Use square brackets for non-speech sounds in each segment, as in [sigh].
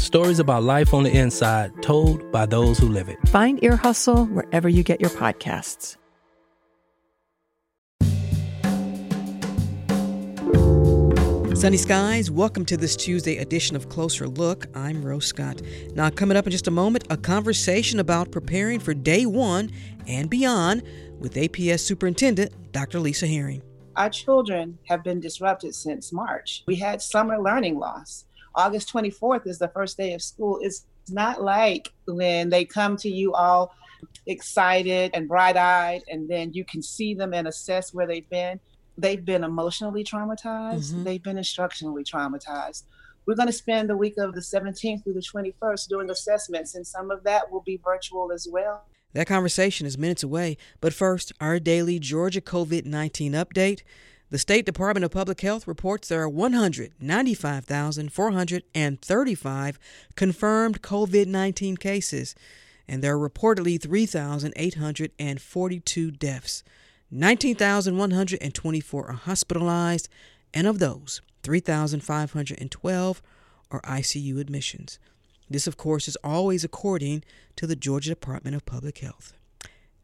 stories about life on the inside told by those who live it. Find Ear Hustle wherever you get your podcasts. Sunny skies, welcome to this Tuesday edition of Closer Look. I'm Rose Scott. Now, coming up in just a moment, a conversation about preparing for day one and beyond with APS Superintendent Dr. Lisa Herring. Our children have been disrupted since March. We had summer learning loss. August 24th is the first day of school. It's not like when they come to you all excited and bright eyed, and then you can see them and assess where they've been. They've been emotionally traumatized, mm-hmm. they've been instructionally traumatized. We're going to spend the week of the 17th through the 21st doing assessments, and some of that will be virtual as well. That conversation is minutes away, but first, our daily Georgia COVID 19 update. The State Department of Public Health reports there are 195,435 confirmed COVID 19 cases, and there are reportedly 3,842 deaths. 19,124 are hospitalized, and of those, 3,512 are ICU admissions. This, of course, is always according to the Georgia Department of Public Health.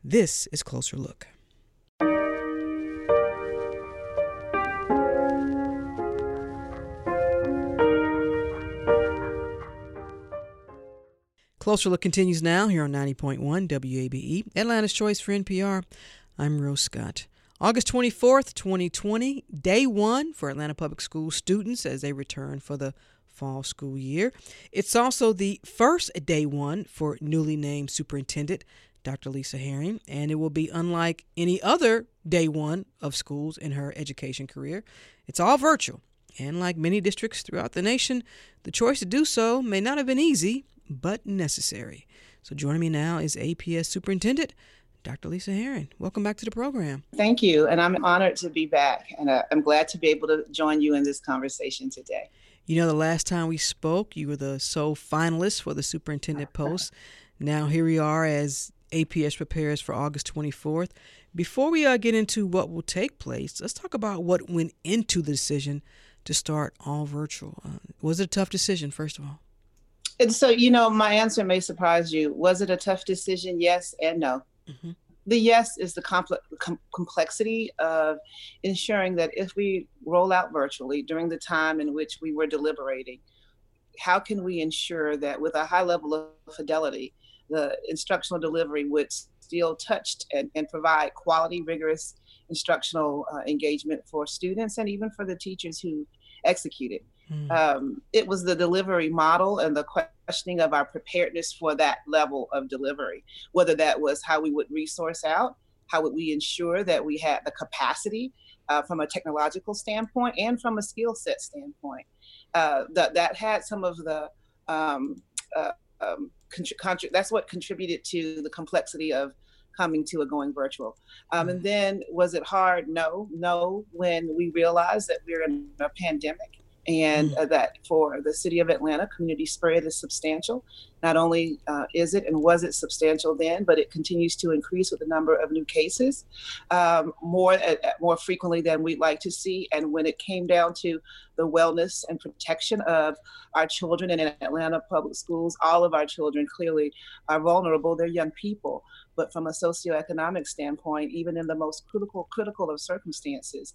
This is Closer Look. Closer Look continues now here on 90.1 WABE, Atlanta's Choice for NPR. I'm Rose Scott. August 24th, 2020, day one for Atlanta Public School students as they return for the fall school year. It's also the first day one for newly named superintendent Dr. Lisa Herring, and it will be unlike any other day one of schools in her education career. It's all virtual, and like many districts throughout the nation, the choice to do so may not have been easy, but necessary. So joining me now is APS Superintendent Dr. Lisa Herring. Welcome back to the program. Thank you, and I'm honored to be back, and uh, I'm glad to be able to join you in this conversation today. You know, the last time we spoke, you were the sole finalist for the superintendent post. Now, here we are as APS prepares for August 24th. Before we uh, get into what will take place, let's talk about what went into the decision to start all virtual. Uh, was it a tough decision, first of all? And so, you know, my answer may surprise you. Was it a tough decision? Yes and no. Mm-hmm the yes is the compl- com- complexity of ensuring that if we roll out virtually during the time in which we were deliberating, how can we ensure that with a high level of fidelity, the instructional delivery would still touch and, and provide quality, rigorous instructional uh, engagement for students and even for the teachers who execute it. Mm. Um, it was the delivery model and the questioning of our preparedness for that level of delivery, whether that was how we would resource out, how would we ensure that we had the capacity uh, from a technological standpoint and from a skill set standpoint. Uh, that, that had some of the um, uh, um, contri- that's what contributed to the complexity of coming to a going virtual. Um, and mm. then was it hard? No, no. When we realized that we we're in a pandemic and mm. uh, that for the city of Atlanta, community spread is substantial. Not only uh, is it and was it substantial then, but it continues to increase with the number of new cases um, more uh, uh, more frequently than we'd like to see. And when it came down to the wellness and protection of our children in Atlanta public schools, all of our children clearly are vulnerable. They're young people, but from a socioeconomic standpoint, even in the most critical critical of circumstances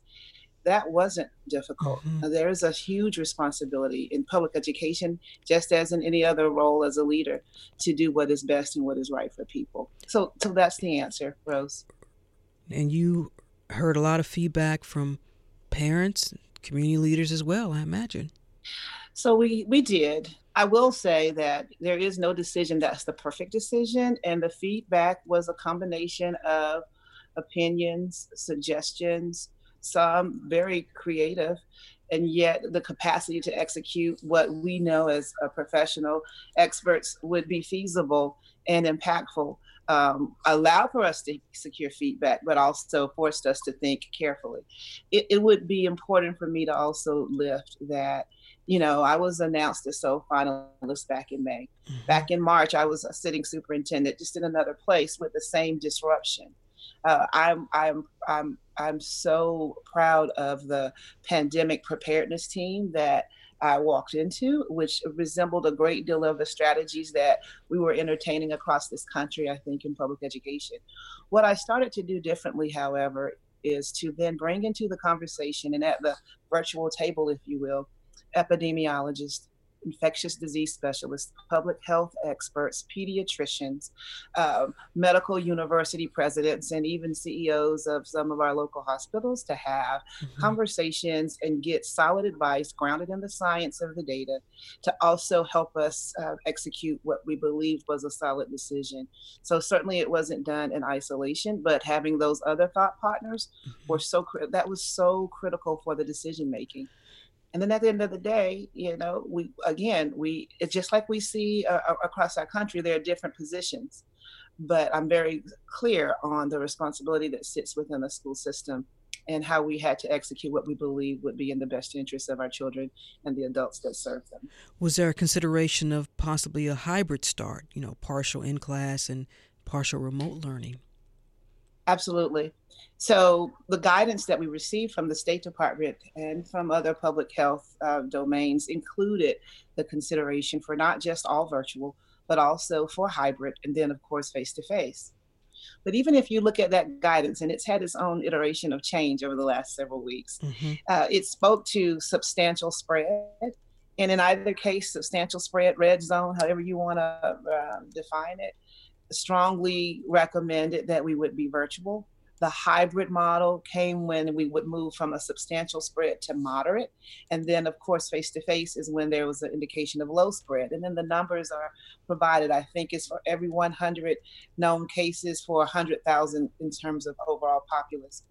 that wasn't difficult. Mm-hmm. There is a huge responsibility in public education, just as in any other role as a leader, to do what is best and what is right for people. So, so that's the answer, Rose. And you heard a lot of feedback from parents, community leaders as well, I imagine. So we we did. I will say that there is no decision that's the perfect decision, and the feedback was a combination of opinions, suggestions, some very creative, and yet the capacity to execute what we know as a professional experts would be feasible and impactful. Um, allow for us to secure feedback, but also forced us to think carefully. It, it would be important for me to also lift that you know, I was announced as SOE finalist back in May. Mm-hmm. Back in March, I was a sitting superintendent just in another place with the same disruption. Uh, I'm I'm I'm I'm so proud of the pandemic preparedness team that I walked into, which resembled a great deal of the strategies that we were entertaining across this country, I think, in public education. What I started to do differently, however, is to then bring into the conversation and at the virtual table, if you will, epidemiologists, infectious disease specialists, public health experts, pediatricians, uh, medical university presidents, and even CEOs of some of our local hospitals to have mm-hmm. conversations and get solid advice grounded in the science of the data to also help us uh, execute what we believed was a solid decision. So certainly it wasn't done in isolation, but having those other thought partners mm-hmm. were so that was so critical for the decision making and then at the end of the day you know we again we it's just like we see uh, across our country there are different positions but i'm very clear on the responsibility that sits within the school system and how we had to execute what we believe would be in the best interest of our children and the adults that serve them. Was there a consideration of possibly a hybrid start, you know, partial in class and partial remote learning? Absolutely. So the guidance that we received from the State Department and from other public health uh, domains included the consideration for not just all virtual, but also for hybrid, and then of course face to face. But even if you look at that guidance, and it's had its own iteration of change over the last several weeks, mm-hmm. uh, it spoke to substantial spread. And in either case, substantial spread, red zone, however you want to uh, define it, strongly recommended that we would be virtual. The hybrid model came when we would move from a substantial spread to moderate. And then, of course, face to face is when there was an indication of low spread. And then the numbers are provided, I think, is for every 100 known cases for 100,000 in terms of overall populace.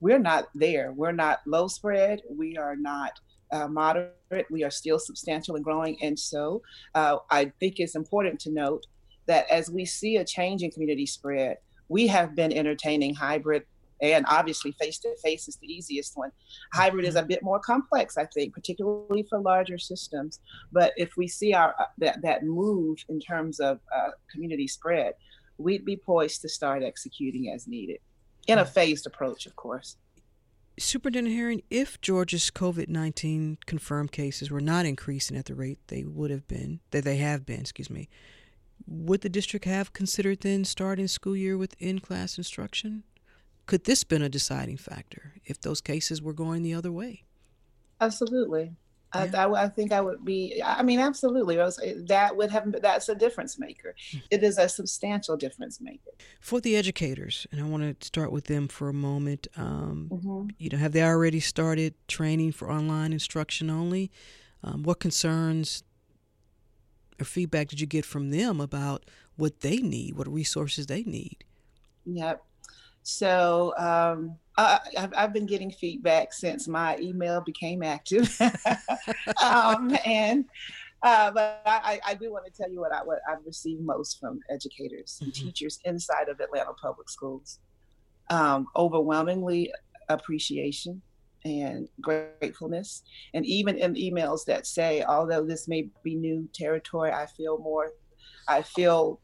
We're not there. We're not low spread. We are not uh, moderate. We are still substantial and growing. And so uh, I think it's important to note that as we see a change in community spread, we have been entertaining hybrid and obviously face to face is the easiest one. Hybrid is a bit more complex, I think, particularly for larger systems. But if we see our uh, that that move in terms of uh, community spread, we'd be poised to start executing as needed in a phased approach, of course. Superintendent Herring, if Georgia's COVID 19 confirmed cases were not increasing at the rate they would have been, that they have been, excuse me, would the district have considered then starting school year with in class instruction? Could this been a deciding factor if those cases were going the other way? Absolutely. Yeah. I, I, I, think I would be. I mean, absolutely. Was, that would have. That's a difference maker. It is a substantial difference maker for the educators. And I want to start with them for a moment. Um, mm-hmm. You know, have they already started training for online instruction only? Um, what concerns or feedback did you get from them about what they need, what resources they need? Yep. So um, I, have been getting feedback since my email became active, [laughs] um, and uh, but I, I, do want to tell you what I what I've received most from educators and mm-hmm. teachers inside of Atlanta Public Schools. Um, overwhelmingly appreciation and gratefulness. And even in emails that say, although this may be new territory, I feel more, I feel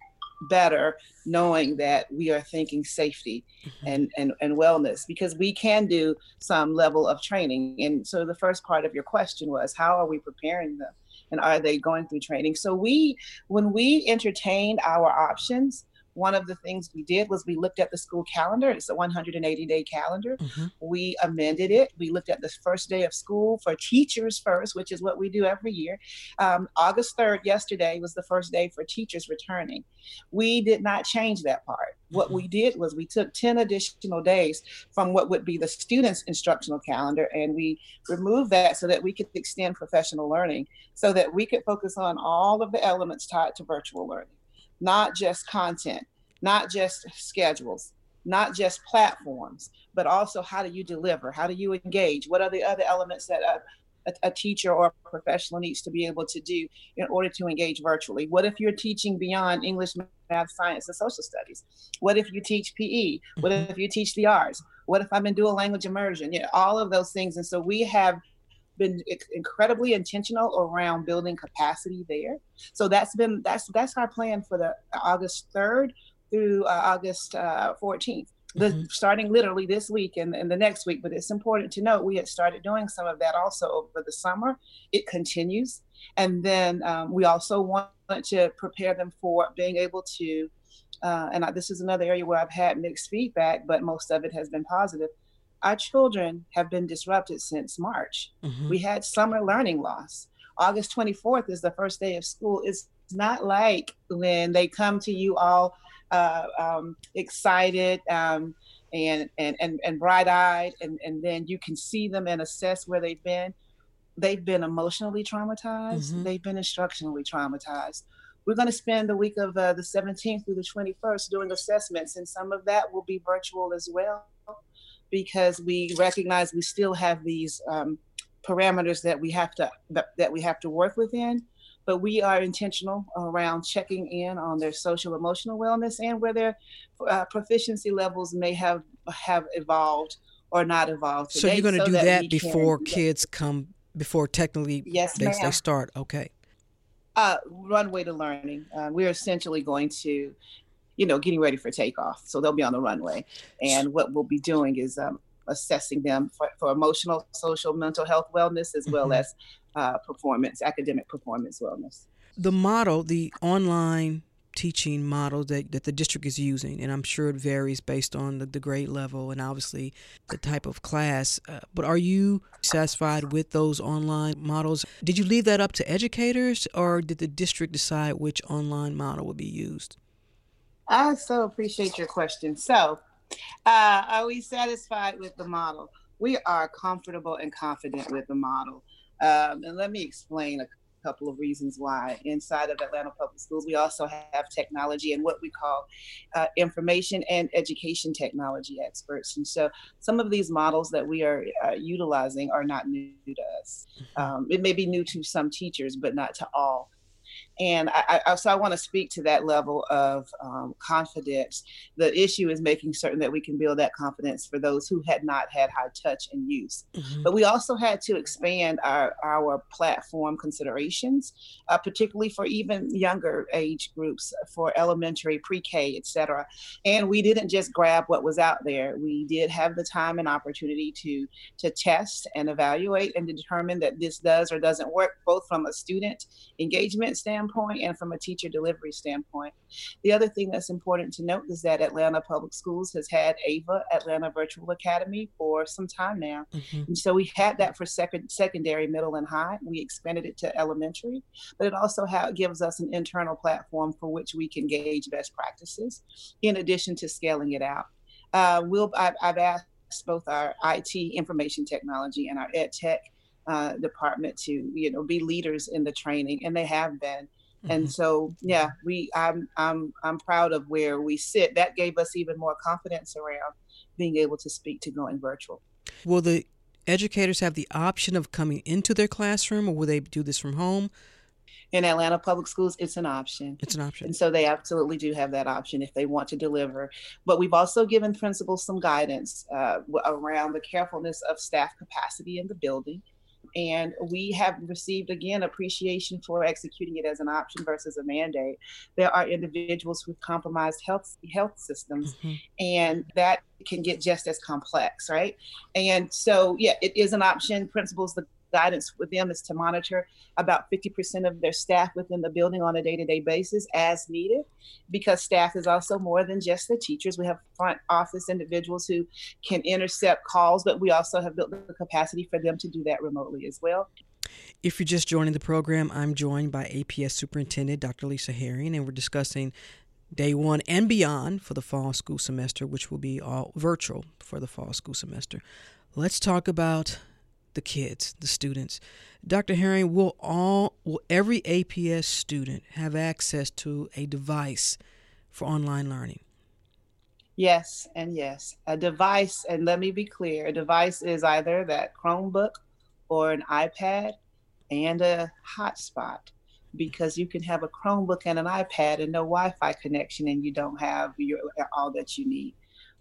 better knowing that we are thinking safety mm-hmm. and, and, and wellness because we can do some level of training. And so the first part of your question was, how are we preparing them? And are they going through training? So we, when we entertained our options, one of the things we did was we looked at the school calendar. It's a 180 day calendar. Mm-hmm. We amended it. We looked at the first day of school for teachers first, which is what we do every year. Um, August 3rd, yesterday, was the first day for teachers returning. We did not change that part. What mm-hmm. we did was we took 10 additional days from what would be the student's instructional calendar and we removed that so that we could extend professional learning so that we could focus on all of the elements tied to virtual learning not just content, not just schedules, not just platforms, but also how do you deliver? How do you engage? What are the other elements that a, a, teacher or a professional needs to be able to do in order to engage virtually? What if you're teaching beyond English, math, science, and social studies? What if you teach PE? What mm-hmm. if you teach the arts? What if I'm in dual language immersion? You know, all of those things. And so we have been incredibly intentional around building capacity there. So that's been that's that's our plan for the August 3rd through uh, August uh, 14th. The, mm-hmm. starting literally this week and, and the next week. But it's important to note we had started doing some of that also over the summer. It continues. And then um, we also want to prepare them for being able to, uh, and I, this is another area where I've had mixed feedback, but most of it has been positive our children have been disrupted since March. Mm-hmm. We had summer learning loss. August 24th is the first day of school. It's not like when they come to you all uh, um, excited um, and, and, and, and bright eyed, and, and then you can see them and assess where they've been. They've been emotionally traumatized, mm-hmm. they've been instructionally traumatized. We're going to spend the week of uh, the 17th through the 21st doing assessments, and some of that will be virtual as well because we recognize we still have these um, parameters that we have to that, that we have to work within but we are intentional around checking in on their social emotional wellness and where their uh, proficiency levels may have have evolved or not evolved so you're going to so do that, that before can, kids come before technically yes, they, they start okay. Uh, runway to learning. Uh, we're essentially going to you know, getting ready for takeoff. So they'll be on the runway. And what we'll be doing is um, assessing them for, for, emotional, social, mental health wellness, as well mm-hmm. as uh, performance, academic performance wellness. The model, the online teaching model that, that the district is using, and I'm sure it varies based on the, the grade level and obviously the type of class. Uh, but are you satisfied with those online models? Did you leave that up to educators, or did the district decide which online model would be used? I so appreciate your question. So, uh, are we satisfied with the model? We are comfortable and confident with the model. Um, and let me explain a couple of reasons why. Inside of Atlanta Public Schools, we also have technology and what we call uh, information and education technology experts. And so some of these models that we are uh, utilizing are not new to us. Um, it may be new to some teachers, but not to all and I, I, so I want to speak to that level of um, confidence. The issue is making certain that we can build that confidence for those who had not had high touch and use. Mm-hmm. But we also had to expand our, our platform considerations, uh, particularly for even younger age groups, for elementary, pre-K, et cetera. And we didn't just grab what was out there. We did have the time and opportunity to, to test and evaluate and determine that this does or doesn't work, both from a student engagement standpoint standpoint and from a teacher delivery standpoint. The other thing that's important to note is that Atlanta Public Schools has had AVA, Atlanta Virtual Academy, for some time now. Mm-hmm. And so we had that for second, secondary, middle, and high. We expanded it to elementary, but it also ha- gives us an internal platform for which we can gauge best practices in addition to scaling it out. Uh, we'll, I've, I've asked both our IT information technology and our ed tech uh, department to you know be leaders in the training and they have been Mm-hmm. And so, yeah, we I'm I'm I'm proud of where we sit. That gave us even more confidence around being able to speak to going virtual. Will the educators have the option of coming into their classroom, or will they do this from home? In Atlanta Public Schools, it's an option. It's an option. And so they absolutely do have that option if they want to deliver. But we've also given principals some guidance uh, around the carefulness of staff capacity in the building and we have received again appreciation for executing it as an option versus a mandate. There are individuals with compromised health health systems, mm-hmm. and that can get just as complex, right? And so, yeah, it is an option. Principals the guidance with them is to monitor about 50% of their staff within the building on a day-to-day basis as needed because staff is also more than just the teachers we have front office individuals who can intercept calls but we also have built the capacity for them to do that remotely as well if you're just joining the program, I'm joined by APS Superintendent Dr. Lisa Herring, and we're discussing day one and beyond for the fall school semester, which will be all virtual for the fall school semester. Let's talk about the kids, the students. Dr. Herring, will all will every APS student have access to a device for online learning? Yes, and yes. A device, and let me be clear, a device is either that Chromebook or an iPad and a hotspot because you can have a Chromebook and an iPad and no Wi-Fi connection and you don't have your, all that you need.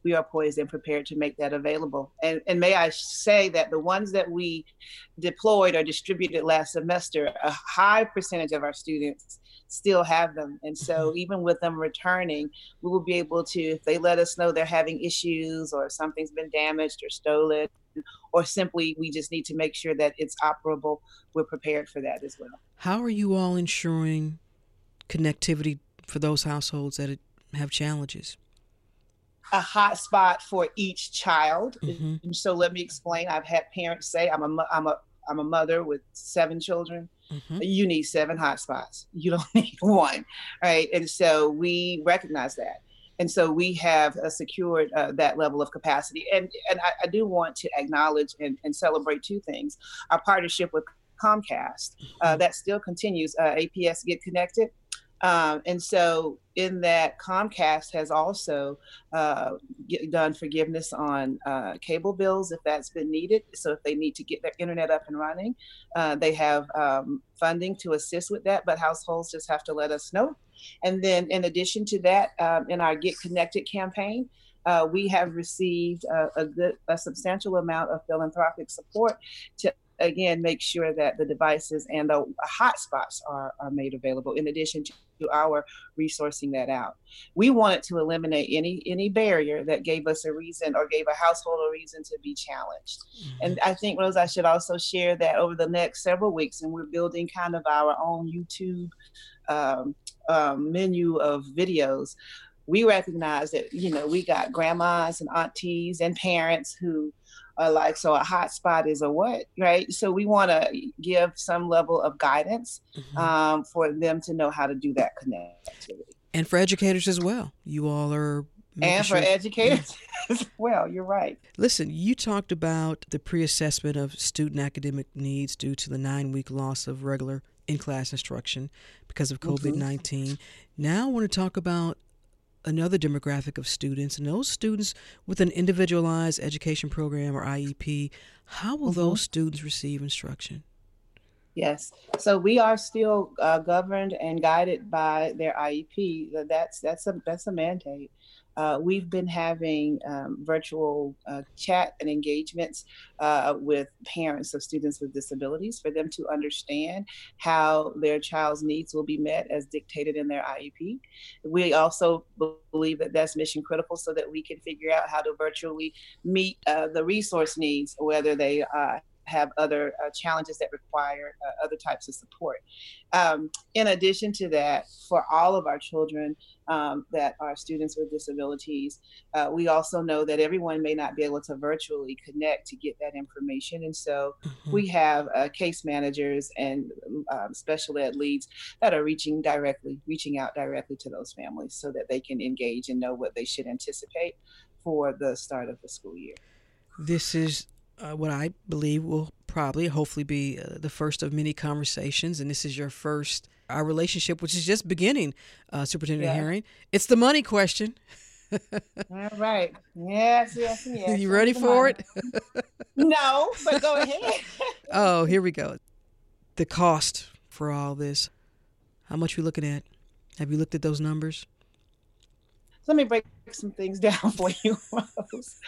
We are poised and prepared to make that available. And, and may I say that the ones that we deployed or distributed last semester, a high percentage of our students still have them. And so mm-hmm. even with them returning, we will be able to, if they let us know they're having issues or something's been damaged or stolen, or simply we just need to make sure that it's operable, we're prepared for that as well. How are you all ensuring connectivity for those households that have challenges? A hotspot for each child. Mm-hmm. So let me explain. I've had parents say, "I'm a I'm a I'm a mother with seven children mm-hmm. you need seven hotspots. [laughs] You don't need one, right? And so we recognize that. And so we have uh, secured uh, that level of capacity. And, and I, I do want to acknowledge and, and, celebrate two things. Our partnership with Comcast, uh, mm-hmm. that still continues. Uh, APS Get Connected um, and so, in that, Comcast has also uh, done forgiveness on uh, cable bills if that's been needed. So, if they need to get their internet up and running, uh, they have um, funding to assist with that, but households just have to let us know. And then, in addition to that, um, in our Get Connected campaign, uh, we have received a, a, good, a substantial amount of philanthropic support to again make sure that the devices and the hotspots are, are made available in addition to our resourcing that out we wanted to eliminate any any barrier that gave us a reason or gave a household a reason to be challenged mm-hmm. and i think rose i should also share that over the next several weeks and we're building kind of our own youtube um, um, menu of videos we recognize that you know we got grandmas and aunties and parents who are like so a hotspot is a what right? So we want to give some level of guidance mm-hmm. um, for them to know how to do that connectivity. And for educators as well. You all are and for educators [laughs] as well you're right. Listen you talked about the pre-assessment of student academic needs due to the nine week loss of regular in-class instruction because of covid-19 mm-hmm. now i want to talk about another demographic of students, and those students with an individualized education program or IEP, how will mm-hmm. those students receive instruction? Yes, so we are still uh, governed and guided by their IEP. That's that's a that's a mandate. Uh, we've been having um, virtual uh, chat and engagements uh, with parents of students with disabilities for them to understand how their child's needs will be met as dictated in their IEP. We also believe that that's mission critical so that we can figure out how to virtually meet uh, the resource needs, whether they uh, have other uh, challenges that require uh, other types of support. Um, in addition to that, for all of our children um, that are students with disabilities, uh, we also know that everyone may not be able to virtually connect to get that information. And so mm-hmm. we have uh, case managers and um, special ed leads that are reaching directly, reaching out directly to those families so that they can engage and know what they should anticipate for the start of the school year. This is uh, what I believe will probably, hopefully, be uh, the first of many conversations. And this is your first, our relationship, which is just beginning, uh, Superintendent yeah. Herring. It's the money question. All right. Yes, yes, [laughs] yes. You ready for it? [laughs] no, but go ahead. [laughs] oh, here we go. The cost for all this. How much are we looking at? Have you looked at those numbers? Let me break some things [laughs] down for you, Rose.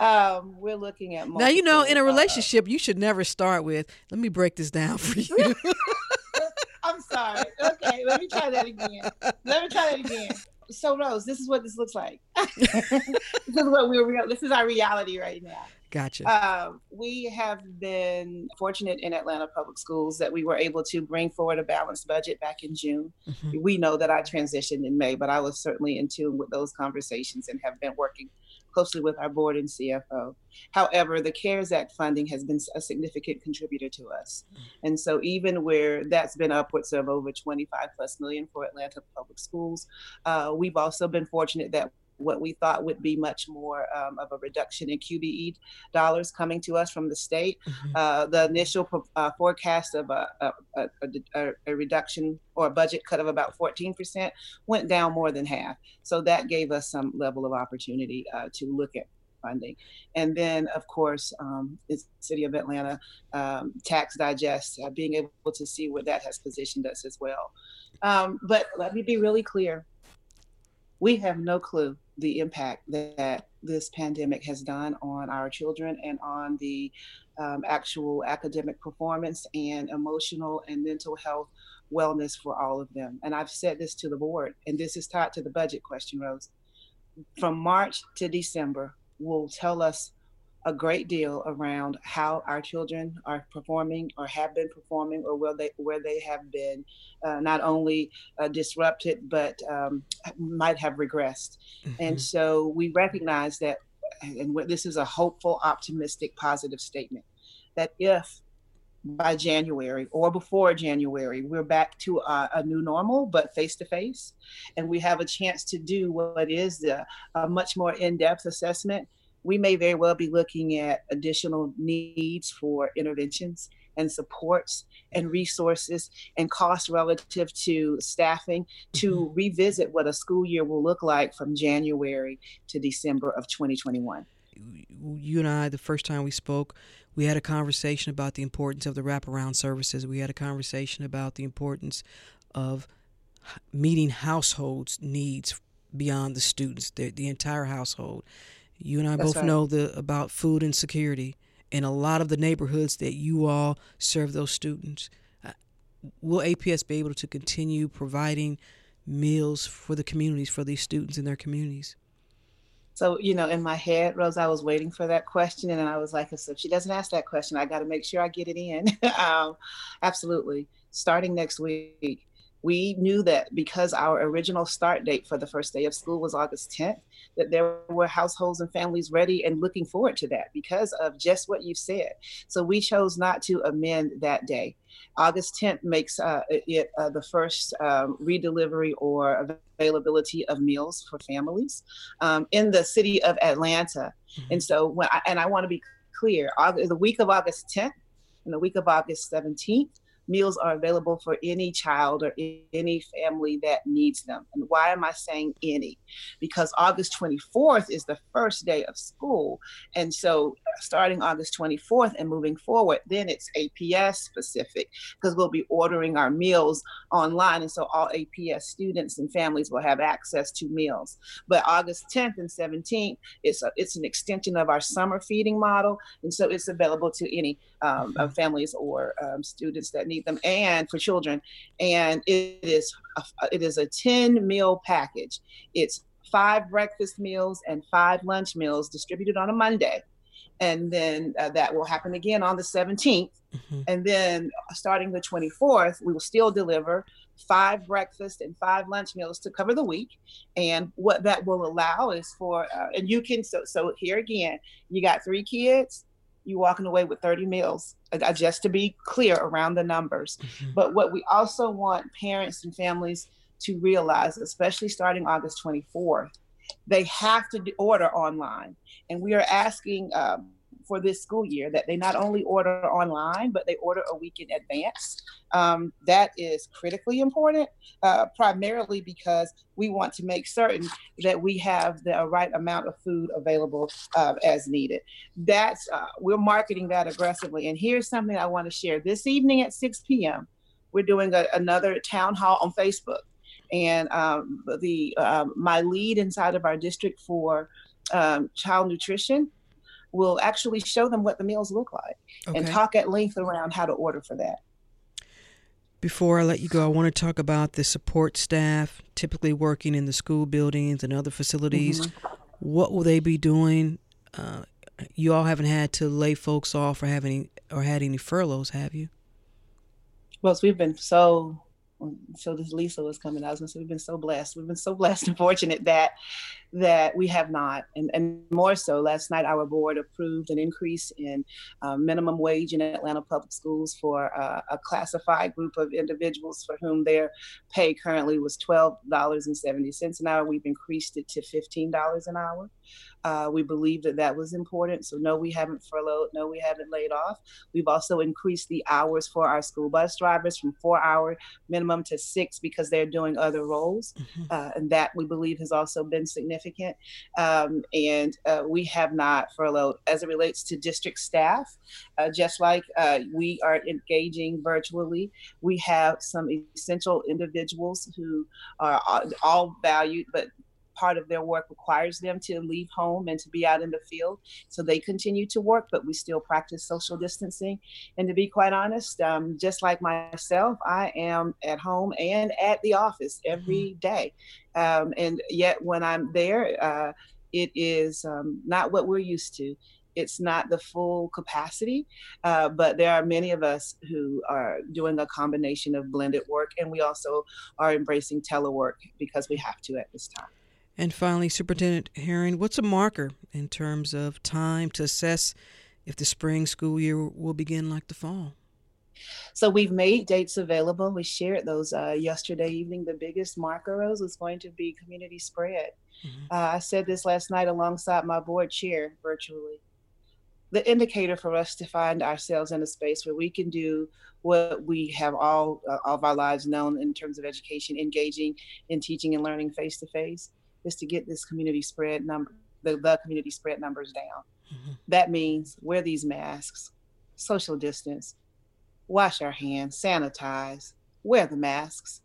Um, we're looking at now. You know, in a uh, relationship, uh, you should never start with. Let me break this down for you. [laughs] I'm sorry. Okay, let me try that again. Let me try that again. So, Rose, this is what this looks like. [laughs] this is what we're. This is our reality right now. Gotcha. Uh, we have been fortunate in Atlanta Public Schools that we were able to bring forward a balanced budget back in June. Mm-hmm. We know that I transitioned in May, but I was certainly in tune with those conversations and have been working closely with our board and CFO. However, the CARES Act funding has been a significant contributor to us. And so even where that's been upwards of over 25 plus million for Atlanta Public Schools, uh, we've also been fortunate that what we thought would be much more um, of a reduction in QBE dollars coming to us from the state. Mm-hmm. Uh, the initial uh, forecast of a, a, a, a, reduction or a budget cut of about 14% went down more than half. So that gave us some level of opportunity uh, to look at funding. And then, of course, um, the City of Atlanta um, Tax Digest, uh, being able to see where that has positioned us as well. Um, but let me be really clear we have no clue the impact that this pandemic has done on our children and on the um, actual academic performance and emotional and mental health wellness for all of them. And I've said this to the board, and this is tied to the budget question, Rose. From March to December will tell us a great deal around how our children are performing or have been performing or where they where they have been uh, not only uh, disrupted but um, might have regressed mm-hmm. and so we recognize that and this is a hopeful optimistic positive statement that if by January or before January, we're back to a, a new normal, but face to face. And we have a chance to do what is the, a much more in depth assessment we may very well be looking at additional needs for interventions and supports and resources and costs relative to staffing to mm-hmm. revisit what a school year will look like from January to December of 2021. You and I, the first time we spoke, we had a conversation about the importance of the wraparound services. We had a conversation about the importance of meeting households' needs beyond the students, the, the entire household. You and I That's both right. know the about food insecurity in a lot of the neighborhoods that you all serve those students. Uh, will APS be able to continue providing meals for the communities for these students in their communities? So, you know, in my head, Rose, I was waiting for that question. And I was like, if she doesn't ask that question, I got to make sure I get it in. [laughs] um, absolutely. Starting next week, we knew that because our original start date for the first day of school was August 10th, that there were households and families ready and looking forward to that because of just what you said. So we chose not to amend that day. August 10th makes uh, it uh, the first um, redelivery or availability of meals for families um, in the city of Atlanta. Mm-hmm. And so, when I, and I want to be clear, August, the week of August 10th and the week of August 17th meals are available for any child or any family that needs them. And why am I saying any? Because August 24th is the first day of school. And so starting August 24th and moving forward, then it's APS specific because we'll be ordering our meals online. And so all APS students and families will have access to meals. But August 10th and 17th, it's, a, it's an extension of our summer feeding model. And so it's available to any um, families or um, students that need them and for children. And it is a, it is a 10 meal package. It's five breakfast meals and five lunch meals distributed on a Monday and then uh, that will happen again on the 17th mm-hmm. and then uh, starting the 24th we will still deliver five breakfast and five lunch meals to cover the week and what that will allow is for uh, and you can so so here again you got three kids you walking away with 30 meals uh, just to be clear around the numbers mm-hmm. but what we also want parents and families to realize especially starting august 24th they have to order online. And we are asking um, for this school year that they not only order online, but they order a week in advance. Um, that is critically important, uh, primarily because we want to make certain that we have the right amount of food available uh, as needed. That's uh, we're marketing that aggressively. And here's something I want to share. This evening at 6 p.m., we're doing a, another town hall on Facebook and um, the uh, my lead inside of our district for um, child nutrition will actually show them what the meals look like okay. and talk at length around how to order for that. Before I let you go, I want to talk about the support staff typically working in the school buildings and other facilities. Mm-hmm. What will they be doing uh, you all haven't had to lay folks off or have any or had any furloughs, have you? Well, we've been so so this Lisa was coming. I was gonna say we've been so blessed. We've been so blessed and fortunate that that we have not, and and more so. Last night, our board approved an increase in uh, minimum wage in Atlanta public schools for uh, a classified group of individuals for whom their pay currently was twelve dollars and seventy cents an hour. We've increased it to fifteen dollars an hour. Uh, we believe that that was important. So, no, we haven't furloughed. No, we haven't laid off. We've also increased the hours for our school bus drivers from four hour minimum to six because they're doing other roles. Mm-hmm. Uh, and that we believe has also been significant. Um, and uh, we have not furloughed as it relates to district staff. Uh, just like uh, we are engaging virtually, we have some essential individuals who are all valued, but part of their work requires them to leave home and to be out in the field. So they continue to work, but we still practice social distancing. And to be quite honest, um, just like myself, I am at home and at the office every mm-hmm. Um, and yet when I'm there, uh, it is um, not what we're used to it's not the full capacity, uh, but there are many of us who are doing a combination of blended work, and we also are embracing telework because we have to at this time. And finally, Superintendent Herring, what's a marker in terms of time to assess if the spring school year will begin like the fall? So we've made dates available. We shared those uh, yesterday evening. The biggest marker Rose was going to be community spread. Mm-hmm. Uh, I said this last night alongside my board chair virtually. The indicator for us to find ourselves in a space where we can do what we have all, uh, all of our lives known in terms of education, engaging in teaching and learning face to face is to get this community spread number, the, the community spread numbers down. Mm-hmm. That means wear these masks, social distance, wash our hands, sanitize, wear the masks,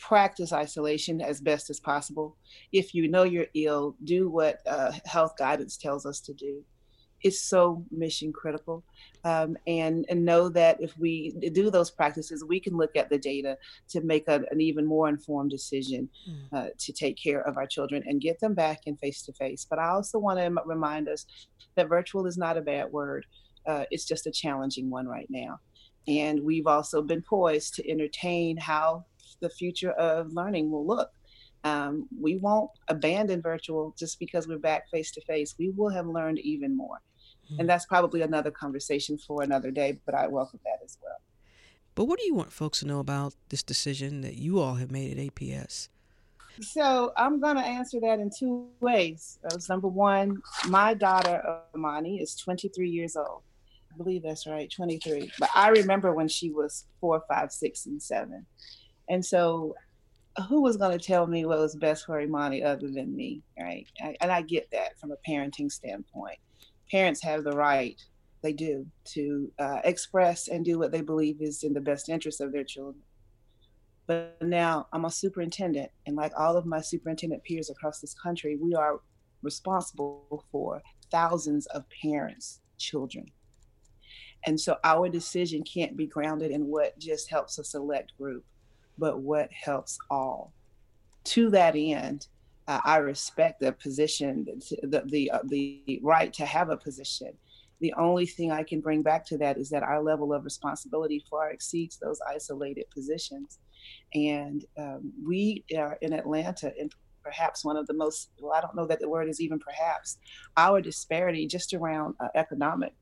practice isolation as best as possible. If you know you're ill, do what uh, health guidance tells us to do is so mission critical. Um, and, and know that if we do those practices, we can look at the data to make a, an even more informed decision hmm. uh, to take care of our children and get them back in face to face. But I also want to remind us that virtual is not a bad word, uh, it's just a challenging one right now. And we've also been poised to entertain how the future of learning will look. Um, we won't abandon virtual just because we're back face to face. We will have learned even more. Mm-hmm. And that's probably another conversation for another day, but I welcome that as well. But what do you want folks to know about this decision that you all have made at APS? So I'm going to answer that in two ways. number one, my daughter Amani is 23 years old. I believe that's right, 23. But I remember when she was four, five, six, and seven. And so who was going to tell me what was best for Imani other than me, right? I, and I get that from a parenting standpoint. Parents have the right, they do, to uh, express and do what they believe is in the best interest of their children. But now I'm a superintendent, and like all of my superintendent peers across this country, we are responsible for thousands of parents' children. And so our decision can't be grounded in what just helps a select group but what helps all. To that end, uh, I respect the position, the the, uh, the right to have a position. The only thing I can bring back to that is that our level of responsibility far exceeds those isolated positions, and um, we are in Atlanta in perhaps one of the most well i don't know that the word is even perhaps our disparity just around uh, economics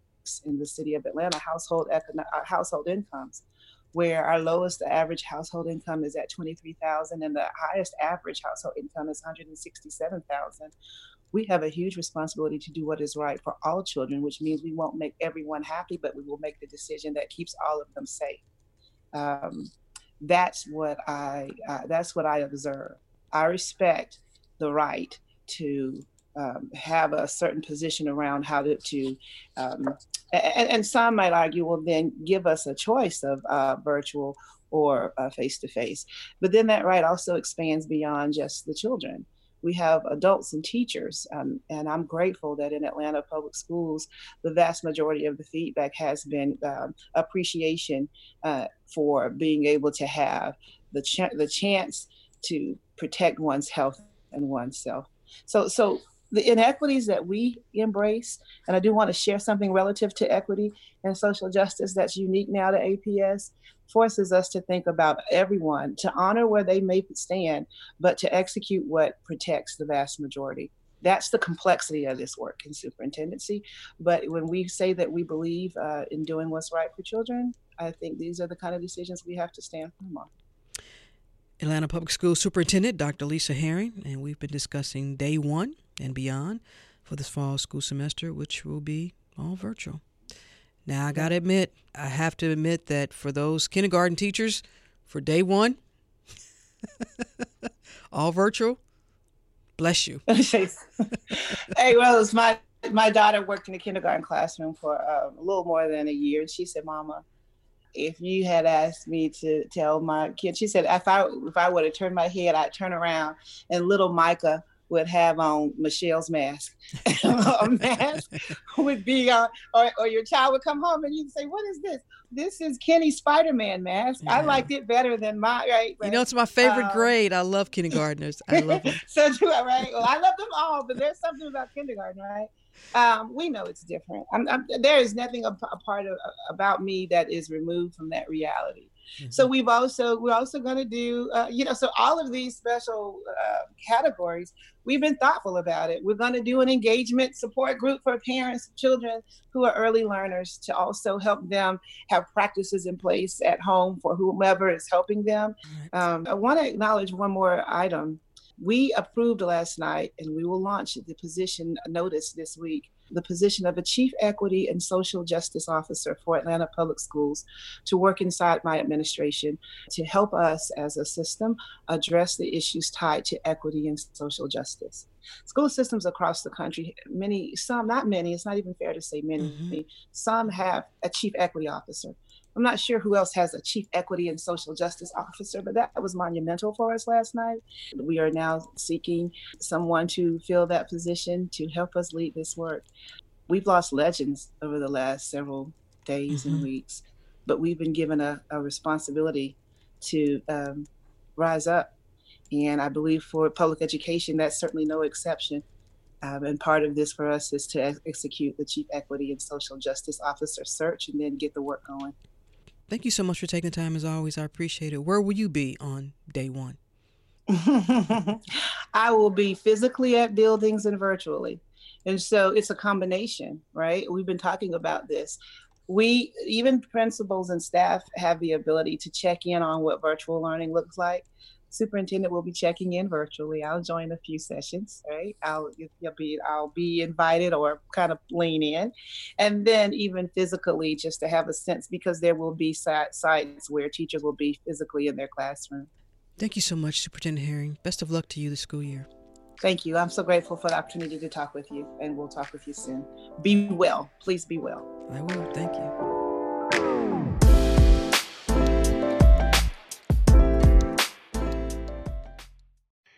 in the city of atlanta household econo- uh, household incomes where our lowest average household income is at 23,000 and the highest average household income is 167,000. We have a huge responsibility to do what is right for all children, which means we won't make everyone happy, but we will make the decision that keeps all of them safe. Um, that's what I uh, that's what I observe. I respect the right to um, have a certain position around how to, to um, and, and, some might argue, will then give us a choice of uh, virtual or face to face. But then that right also expands beyond just the children. We have adults and teachers, um, and I'm grateful that in Atlanta Public Schools, the vast majority of the feedback has been um, appreciation uh, for being able to have the ch- the chance to protect one's health and oneself. So, so the inequities that we embrace, and I do want to share something relative to equity and social justice that's unique now to APS, forces us to think about everyone, to honor where they may stand, but to execute what protects the vast majority. That's the complexity of this work in superintendency. But when we say that we believe uh, in doing what's right for children, I think these are the kind of decisions we have to stand firm on. Atlanta Public School Superintendent Dr. Lisa Herring, and we've been discussing day one and beyond for this fall school semester, which will be all virtual. Now, I got to admit, I have to admit that for those kindergarten teachers, for day one, [laughs] all virtual, bless you. [laughs] hey, well, it's my my daughter worked in the kindergarten classroom for uh, a little more than a year, and she said, "Mama, if you had asked me to tell my kid, she said, if I if I would have turned my head, I'd turn around and little Micah would have on Michelle's mask. [laughs] [laughs] a mask would be on, or, or your child would come home and you'd say, What is this? This is Kenny's Spider Man mask. Yeah. I liked it better than my, right? you know, it's my favorite um, grade. I love kindergartners. I love [laughs] them. so do I, right? Well, I love them all, but there's something about kindergarten, right? Um, we know it's different. I'm, I'm, there is nothing a, a part of about me that is removed from that reality. Mm-hmm. So we've also we're also going to do uh, you know so all of these special uh, categories we've been thoughtful about it. We're going to do an engagement support group for parents children who are early learners to also help them have practices in place at home for whomever is helping them. Um, I want to acknowledge one more item we approved last night, and we will launch the position notice this week the position of a Chief Equity and Social Justice Officer for Atlanta Public Schools to work inside my administration to help us as a system address the issues tied to equity and social justice. School systems across the country, many, some, not many, it's not even fair to say many, mm-hmm. some have a Chief Equity Officer. I'm not sure who else has a chief equity and social justice officer, but that was monumental for us last night. We are now seeking someone to fill that position to help us lead this work. We've lost legends over the last several days mm-hmm. and weeks, but we've been given a, a responsibility to um, rise up. And I believe for public education, that's certainly no exception. Um, and part of this for us is to ex- execute the Chief Equity and Social Justice Officer search and then get the work going. Thank you so much for taking the time as always. I appreciate it. Where will you be on day one? [laughs] I will be physically at buildings and virtually. And so it's a combination, right? We've been talking about this. We, even principals and staff, have the ability to check in on what virtual learning looks like superintendent will be checking in virtually. I'll join a few sessions, right? I'll you'll be I'll be invited or kind of lean in, and then even physically just to have a sense because there will be sites where teachers will be physically in their classroom. Thank you so much, Superintendent Herring. Best of luck to you this school year. Thank you. I'm so grateful for the opportunity to talk with you, and we'll talk with you soon. Be well. Please be well. I will. Thank you.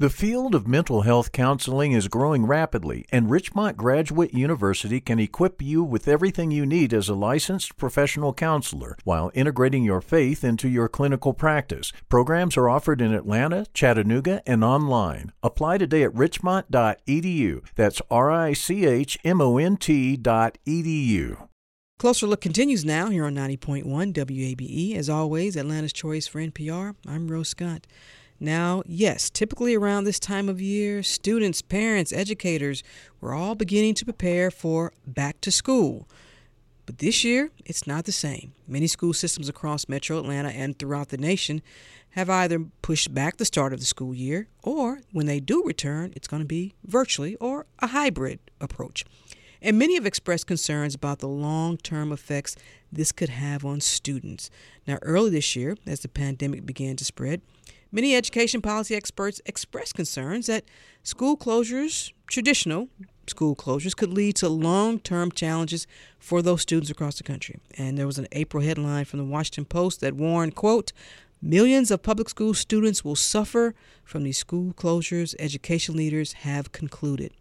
The field of mental health counseling is growing rapidly, and Richmont Graduate University can equip you with everything you need as a licensed professional counselor while integrating your faith into your clinical practice. Programs are offered in Atlanta, Chattanooga, and online. Apply today at richmont.edu. That's R I C H M O N T.edu. Closer Look continues now here on 90.1 WABE. As always, Atlanta's Choice for NPR. I'm Rose Scott. Now, yes, typically around this time of year, students, parents, educators were all beginning to prepare for back to school. But this year, it's not the same. Many school systems across metro Atlanta and throughout the nation have either pushed back the start of the school year, or when they do return, it's going to be virtually or a hybrid approach. And many have expressed concerns about the long term effects this could have on students. Now, early this year, as the pandemic began to spread, Many education policy experts express concerns that school closures, traditional school closures, could lead to long term challenges for those students across the country. And there was an April headline from the Washington Post that warned, quote, Millions of public school students will suffer from these school closures, education leaders have concluded.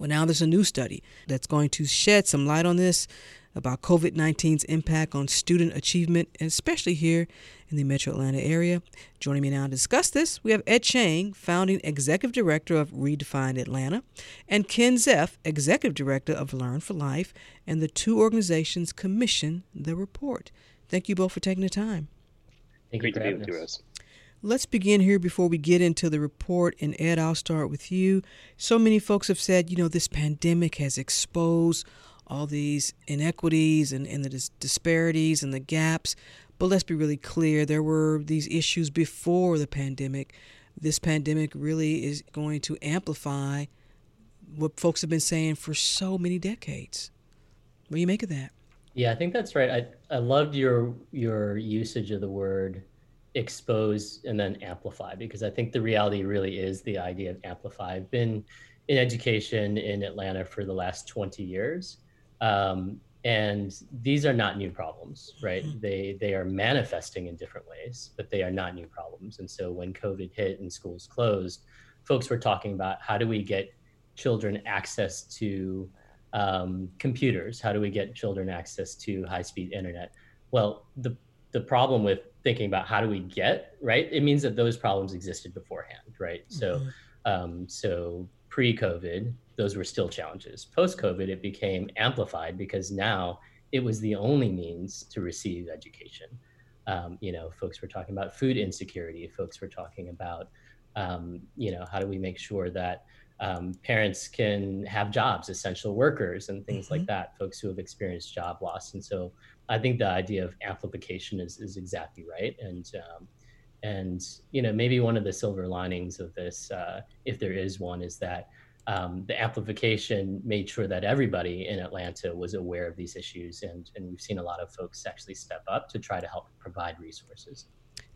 Well, now there's a new study that's going to shed some light on this about COVID 19's impact on student achievement, especially here in the metro Atlanta area. Joining me now to discuss this, we have Ed Chang, founding executive director of Redefine Atlanta, and Ken Zeff, executive director of Learn for Life, and the two organizations commissioned the report. Thank you both for taking the time. Thank Great you to be with you, Rose. Let's begin here before we get into the report. And Ed, I'll start with you. So many folks have said, you know, this pandemic has exposed all these inequities and, and the dis- disparities and the gaps. But let's be really clear there were these issues before the pandemic. This pandemic really is going to amplify what folks have been saying for so many decades. What do you make of that? Yeah, I think that's right. I, I loved your your usage of the word expose and then amplify because I think the reality really is the idea of amplify. I've been in education in Atlanta for the last 20 years. Um, and these are not new problems, right? Mm-hmm. They they are manifesting in different ways, but they are not new problems. And so when COVID hit and schools closed, folks were talking about how do we get children access to um, computers? How do we get children access to high speed internet? Well, the the problem with thinking about how do we get right, it means that those problems existed beforehand, right? Mm-hmm. So um, so pre-COVID, those were still challenges. Post COVID, it became amplified because now it was the only means to receive education. Um, you know, folks were talking about food insecurity. Folks were talking about, um, you know, how do we make sure that um, parents can have jobs, essential workers, and things mm-hmm. like that. Folks who have experienced job loss, and so I think the idea of amplification is is exactly right. And um, and you know, maybe one of the silver linings of this, uh, if there is one, is that um, the amplification made sure that everybody in Atlanta was aware of these issues, and, and we've seen a lot of folks actually step up to try to help provide resources.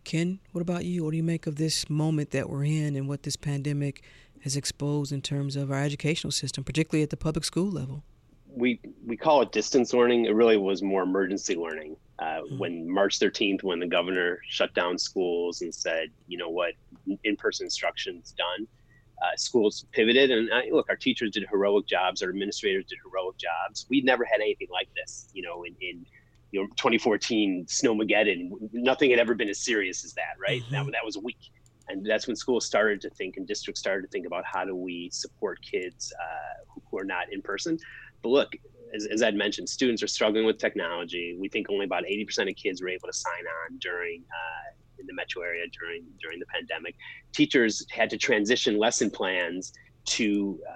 Ken, what about you? What do you make of this moment that we're in and what this pandemic has exposed in terms of our educational system, particularly at the public school level? We we call it distance learning. It really was more emergency learning. Uh, mm-hmm. When March 13th, when the governor shut down schools and said, you know what, in-person instruction is done uh, schools pivoted. And uh, look, our teachers did heroic jobs, our administrators did heroic jobs. We'd never had anything like this, you know, in, in you know 2014 Snowmageddon. Nothing had ever been as serious as that, right? Mm-hmm. That that was a week, and that's when schools started to think and districts started to think about how do we support kids uh, who are not in person. But look, as, as Ed mentioned, students are struggling with technology. We think only about 80% of kids were able to sign on during uh, in the metro area during during the pandemic. Teachers had to transition lesson plans to uh,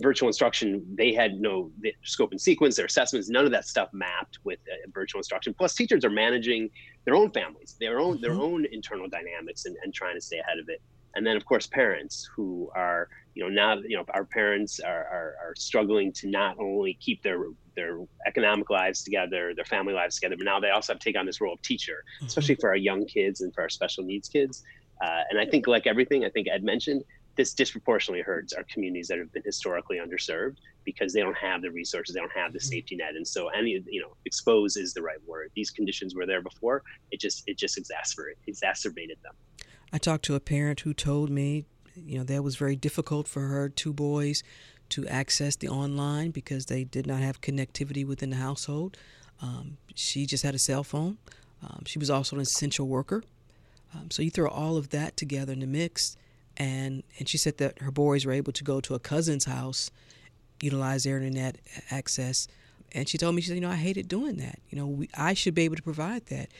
virtual instruction. They had no scope and sequence, their assessments, none of that stuff mapped with uh, virtual instruction. Plus, teachers are managing their own families, their own mm-hmm. their own internal dynamics, and, and trying to stay ahead of it. And then, of course, parents who are you know now you know our parents are, are, are struggling to not only keep their their economic lives together, their family lives together, but now they also have to take on this role of teacher, mm-hmm. especially for our young kids and for our special needs kids. Uh, and I think, like everything, I think Ed mentioned, this disproportionately hurts our communities that have been historically underserved because they don't have the resources, they don't have the mm-hmm. safety net, and so any you know, expose is the right word. These conditions were there before; it just it just exacerbated exacerbated them. I talked to a parent who told me, you know, that was very difficult for her two boys to access the online because they did not have connectivity within the household. Um, she just had a cell phone. Um, she was also an essential worker. Um, so you throw all of that together in the mix, and and she said that her boys were able to go to a cousin's house, utilize their internet access, and she told me she said, you know, I hated doing that. You know, we, I should be able to provide that,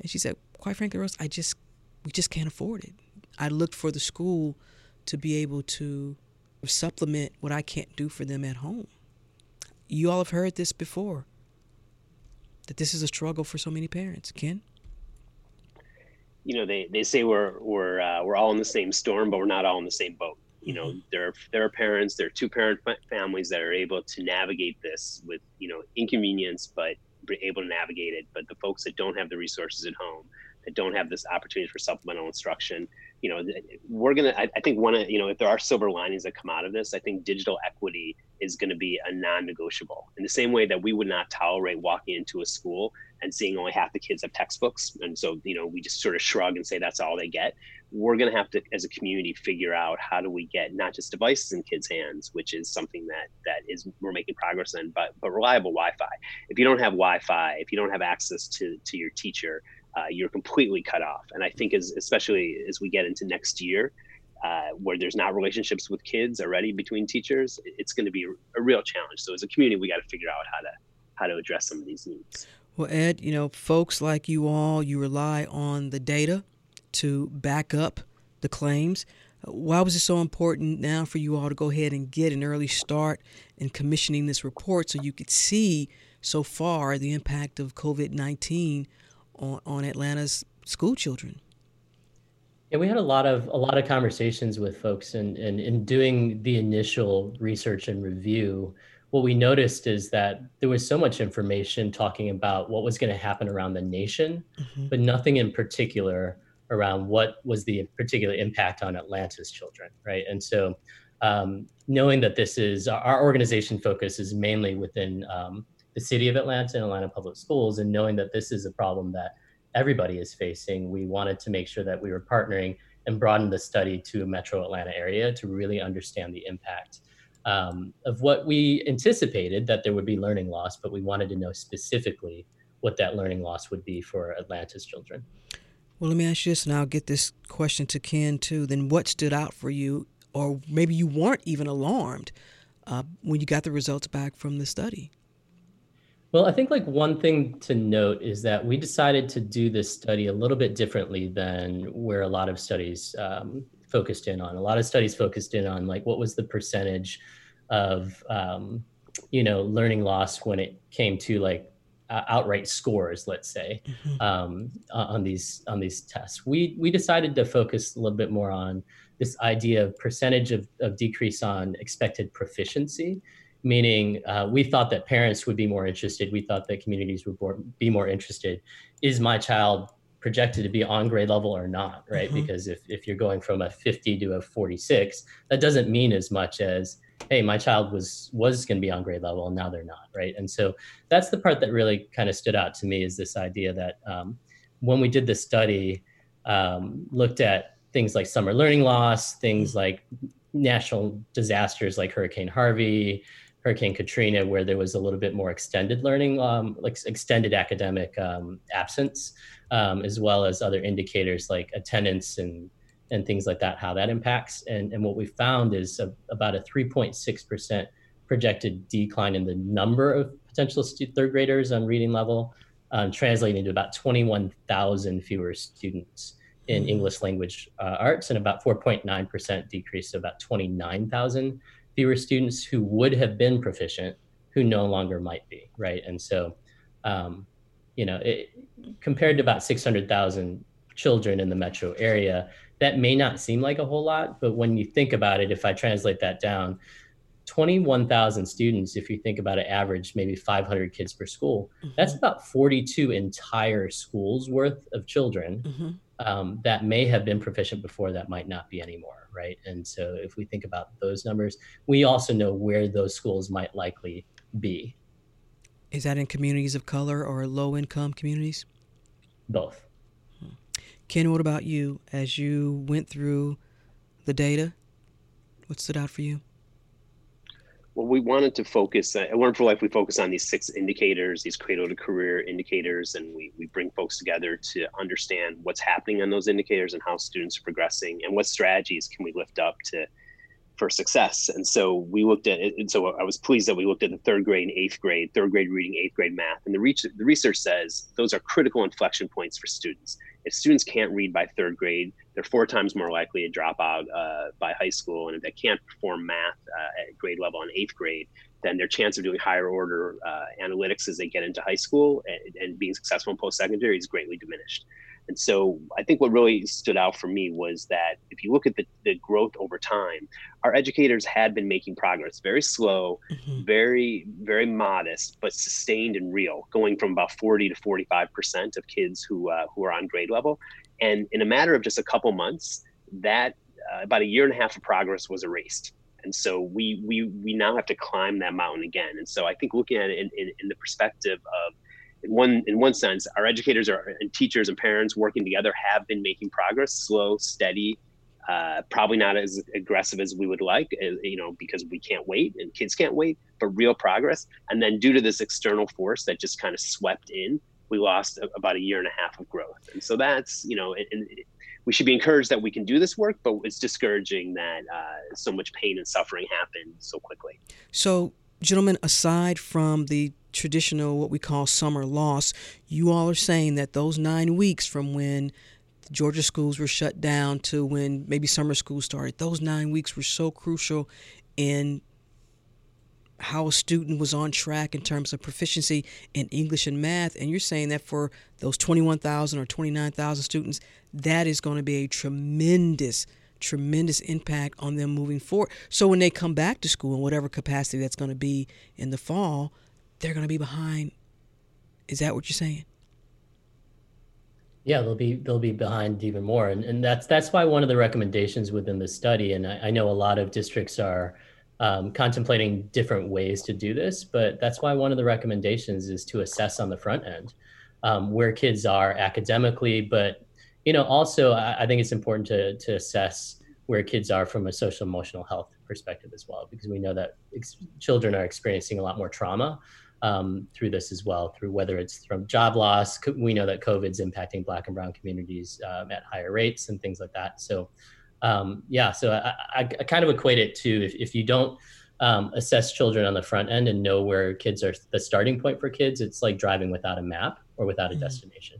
and she said, quite frankly, Rose, I just we just can't afford it. I looked for the school to be able to supplement what I can't do for them at home. You all have heard this before that this is a struggle for so many parents. Ken? You know, they, they say we're we're uh, we're all in the same storm, but we're not all in the same boat. You know, mm-hmm. there are there are parents, there are two parent families that are able to navigate this with you know inconvenience, but able to navigate it. But the folks that don't have the resources at home, that don't have this opportunity for supplemental instruction, you know, we're gonna. I, I think one of you know, if there are silver linings that come out of this, I think digital equity is going to be a non-negotiable in the same way that we would not tolerate walking into a school and seeing only half the kids have textbooks and so you know we just sort of shrug and say that's all they get we're going to have to as a community figure out how do we get not just devices in kids hands which is something that that is we're making progress in but but reliable wi-fi if you don't have wi-fi if you don't have access to to your teacher uh, you're completely cut off and i think as especially as we get into next year uh, where there's not relationships with kids already between teachers, it's going to be a real challenge. So as a community, we got to figure out how to how to address some of these needs. Well, Ed, you know, folks like you all, you rely on the data to back up the claims. Why was it so important now for you all to go ahead and get an early start in commissioning this report so you could see so far the impact of COVID 19 on, on Atlanta's school children? Yeah, we had a lot of a lot of conversations with folks, and and in doing the initial research and review, what we noticed is that there was so much information talking about what was going to happen around the nation, mm-hmm. but nothing in particular around what was the particular impact on Atlanta's children, right? And so, um, knowing that this is our organization focus is mainly within um, the city of Atlanta and Atlanta Public Schools, and knowing that this is a problem that everybody is facing, we wanted to make sure that we were partnering and broaden the study to a metro Atlanta area to really understand the impact um, of what we anticipated that there would be learning loss, but we wanted to know specifically what that learning loss would be for Atlanta's children. Well, let me ask you this, and I'll get this question to Ken too. Then, what stood out for you, or maybe you weren't even alarmed uh, when you got the results back from the study? Well, I think like one thing to note is that we decided to do this study a little bit differently than where a lot of studies um, focused in on. A lot of studies focused in on like what was the percentage of um, you know learning loss when it came to like uh, outright scores, let's say, mm-hmm. um, on these on these tests. We we decided to focus a little bit more on this idea of percentage of, of decrease on expected proficiency meaning uh, we thought that parents would be more interested. We thought that communities would be more interested. Is my child projected to be on grade level or not, right? Mm-hmm. Because if, if you're going from a 50 to a 46, that doesn't mean as much as, hey, my child was was going to be on grade level and now they're not, right? And so that's the part that really kind of stood out to me is this idea that um, when we did the study, um, looked at things like summer learning loss, things like national disasters like Hurricane Harvey, Hurricane Katrina, where there was a little bit more extended learning, um, like extended academic um, absence, um, as well as other indicators like attendance and and things like that, how that impacts. And, and what we found is a, about a 3.6% projected decline in the number of potential stu- third graders on reading level, um, translating to about 21,000 fewer students in. English language uh, arts and about 4.9% decrease, so about 29,000 fewer students who would have been proficient who no longer might be, right? And so, um, you know, it, compared to about 600,000 children in the metro area, that may not seem like a whole lot, but when you think about it, if I translate that down, 21,000 students, if you think about an average, maybe 500 kids per school, mm-hmm. that's about 42 entire schools worth of children mm-hmm. um, that may have been proficient before that might not be anymore right? And so if we think about those numbers, we also know where those schools might likely be. Is that in communities of color or low income communities? Both. Ken, what about you? As you went through the data, what stood out for you? well, we wanted to focus uh, at for Life. We focus on these six indicators, these cradle to career indicators, and we, we bring folks together to understand what's happening on those indicators and how students are progressing and what strategies can we lift up to for success. And so we looked at it. And so I was pleased that we looked at the third grade and eighth grade, third grade reading, eighth grade math. And the, reach, the research says those are critical inflection points for students. If students can't read by third grade, they're four times more likely to drop out uh, by high school. And if they can't perform math uh, at grade level in eighth grade, then their chance of doing higher order uh, analytics as they get into high school and, and being successful in post secondary is greatly diminished. And so I think what really stood out for me was that if you look at the, the growth over time, our educators had been making progress, very slow, mm-hmm. very, very modest, but sustained and real, going from about 40 to 45% of kids who, uh, who are on grade level. And in a matter of just a couple months, that uh, about a year and a half of progress was erased And so we we we now have to climb that mountain again. And so I think looking at it in, in, in the perspective of in one in one sense, our educators are and teachers and parents working together have been making progress, slow, steady, uh, probably not as aggressive as we would like, uh, you know, because we can't wait and kids can't wait, but real progress. And then due to this external force that just kind of swept in, we lost a, about a year and a half of growth. And so that's, you know, and we should be encouraged that we can do this work, but it's discouraging that uh, so much pain and suffering happened so quickly. So, gentlemen, aside from the traditional, what we call summer loss, you all are saying that those nine weeks from when Georgia schools were shut down to when maybe summer school started, those nine weeks were so crucial in how a student was on track in terms of proficiency in English and math. And you're saying that for those 21,000 or 29,000 students, that is going to be a tremendous, tremendous impact on them moving forward. So when they come back to school in whatever capacity that's going to be in the fall, they're going to be behind. Is that what you're saying? Yeah, they'll be they'll be behind even more, and and that's that's why one of the recommendations within the study, and I, I know a lot of districts are um, contemplating different ways to do this, but that's why one of the recommendations is to assess on the front end um, where kids are academically, but you know also I, I think it's important to to assess where kids are from a social emotional health perspective as well, because we know that ex- children are experiencing a lot more trauma um, through this as well, through whether it's from job loss. We know that COVID's impacting Black and Brown communities um, at higher rates and things like that. So, um, yeah, so I, I, I, kind of equate it to if, if you don't um, assess children on the front end and know where kids are, the starting point for kids, it's like driving without a map or without a mm-hmm. destination.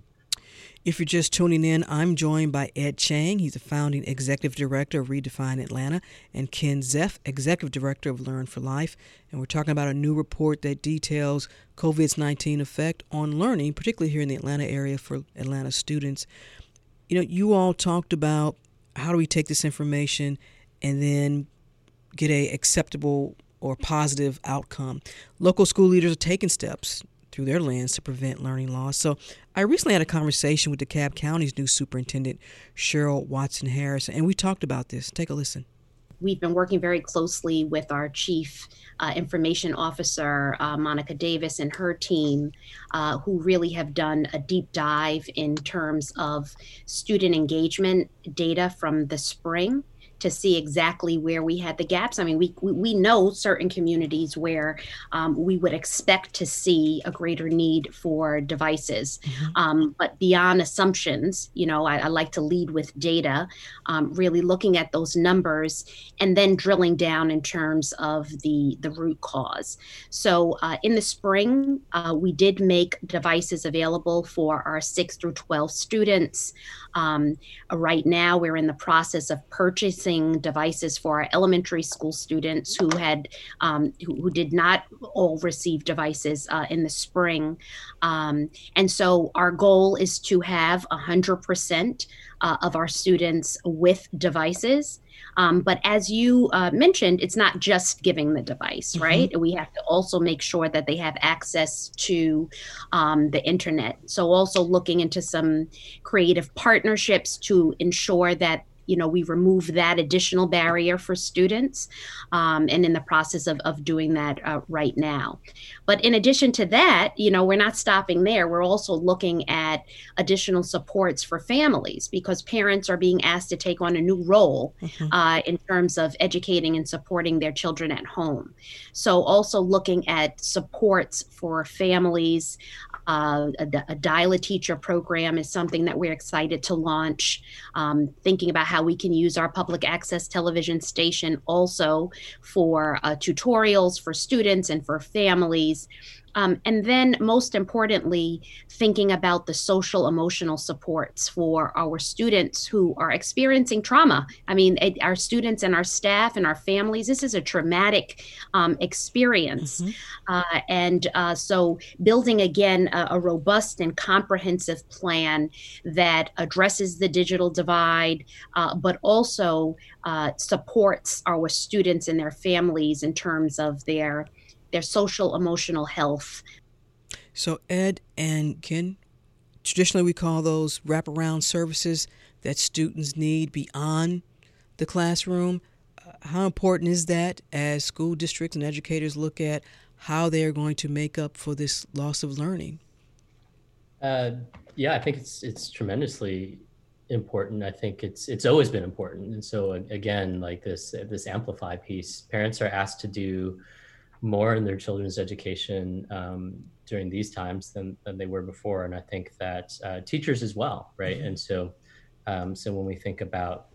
If you're just tuning in, I'm joined by Ed Chang. He's the founding executive director of Redefine Atlanta, and Ken Zeff, executive director of Learn for Life. And we're talking about a new report that details COVID's 19 effect on learning, particularly here in the Atlanta area for Atlanta students. You know, you all talked about how do we take this information and then get a acceptable or positive outcome. Local school leaders are taking steps through their lens to prevent learning loss. So I recently had a conversation with DeKalb County's new superintendent, Cheryl Watson Harris, and we talked about this. Take a listen. We've been working very closely with our chief uh, information officer, uh, Monica Davis, and her team, uh, who really have done a deep dive in terms of student engagement data from the spring to see exactly where we had the gaps. I mean, we we know certain communities where um, we would expect to see a greater need for devices, mm-hmm. um, but beyond assumptions, you know, I, I like to lead with data, um, really looking at those numbers and then drilling down in terms of the the root cause. So uh, in the spring, uh, we did make devices available for our six through twelve students. Um, right now, we're in the process of purchasing devices for our elementary school students who had um, who, who, did not all receive devices uh, in the spring, um, and so our goal is to have hundred percent uh, of our students with devices. Um, but as you uh, mentioned, it's not just giving the device, mm-hmm. right? We have to also make sure that they have access to um, the internet. So, also looking into some creative partnerships to ensure that you know we remove that additional barrier for students um, and in the process of, of doing that uh, right now. But in addition to that you know we're not stopping there. We're also looking at additional supports for families because parents are being asked to take on a new role mm-hmm. uh, in terms of educating and supporting their children at home. So also looking at supports for families uh, a, a dial a teacher program is something that we're excited to launch. Um, thinking about how we can use our public access television station also for uh, tutorials for students and for families um, and then, most importantly, thinking about the social emotional supports for our students who are experiencing trauma. I mean, it, our students and our staff and our families, this is a traumatic um, experience. Mm-hmm. Uh, and uh, so, building again a, a, robust and comprehensive plan that addresses the digital divide, uh, but also uh, supports our students and their families in terms of their their social emotional health. So, Ed and Ken, traditionally we call those wraparound services that students need beyond the classroom. Uh, how important is that as school districts and educators look at how they're going to make up for this loss of learning? Uh, yeah, I think it's it's tremendously important. I think it's it's always been important, and so again, like this this amplify piece, parents are asked to do more in their children's education um, during these times than, than they were before, and I think that uh, teachers as well, right? Mm-hmm. And so, um, so when we think about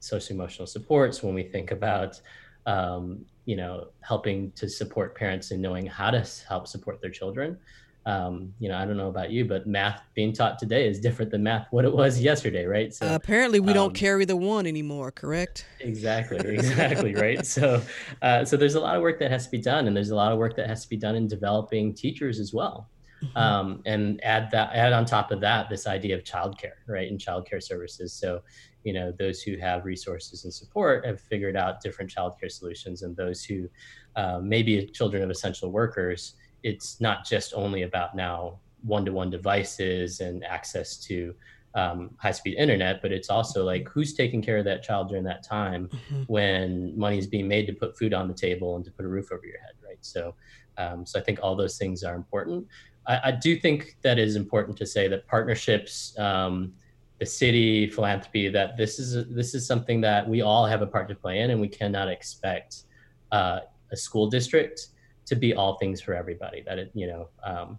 social emotional supports, when we think about um, you know helping to support parents in knowing how to help support their children, um, you know, I don't know about you, but math being taught today is different than math what it was [laughs] yesterday, right? So uh, apparently, we um, don't carry the one anymore, correct? Exactly, [laughs] exactly, right. So, uh, so there's a lot of work that has to be done, and there's a lot of work that has to be done in developing teachers as well. Mm-hmm. Um, and add that, add on top of that, this idea of childcare, right, and childcare services. So, you know, those who have resources and support have figured out different childcare solutions, and those who uh, maybe children of essential workers it's not just only about now one-to-one devices and access to um, high-speed internet, but it's also like who's taking care of that child during that time mm-hmm. when money is being made to put food on the table and to put a roof over your head, right? So, um, so I think all those things are important. I, I, do think that it is important to say that partnerships, um, the city, philanthropy, that this is this is something that we all have a part to play in, and we cannot expect uh, a school district to be all things for everybody. That it, you know, um,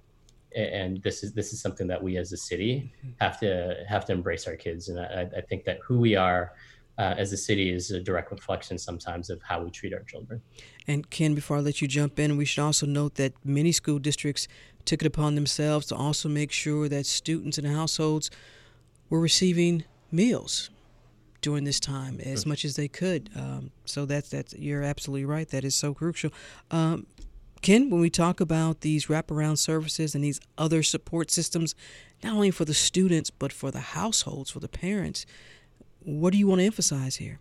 and this is this is something that we as a city mm-hmm. have to have to embrace our kids. And I, I think that who we are uh, as a city is a direct reflection sometimes of how we treat our children. And Ken, before I let you jump in, we should also note that many school districts took it upon themselves to also make sure that students and households were receiving meals during this time as mm-hmm. much as they could. Um, so that's that's you're absolutely right. That is so crucial. Um, Ken, when we talk about these wraparound services and these other support systems, not only for the students, but for the households, for the parents, what do you want to emphasize here?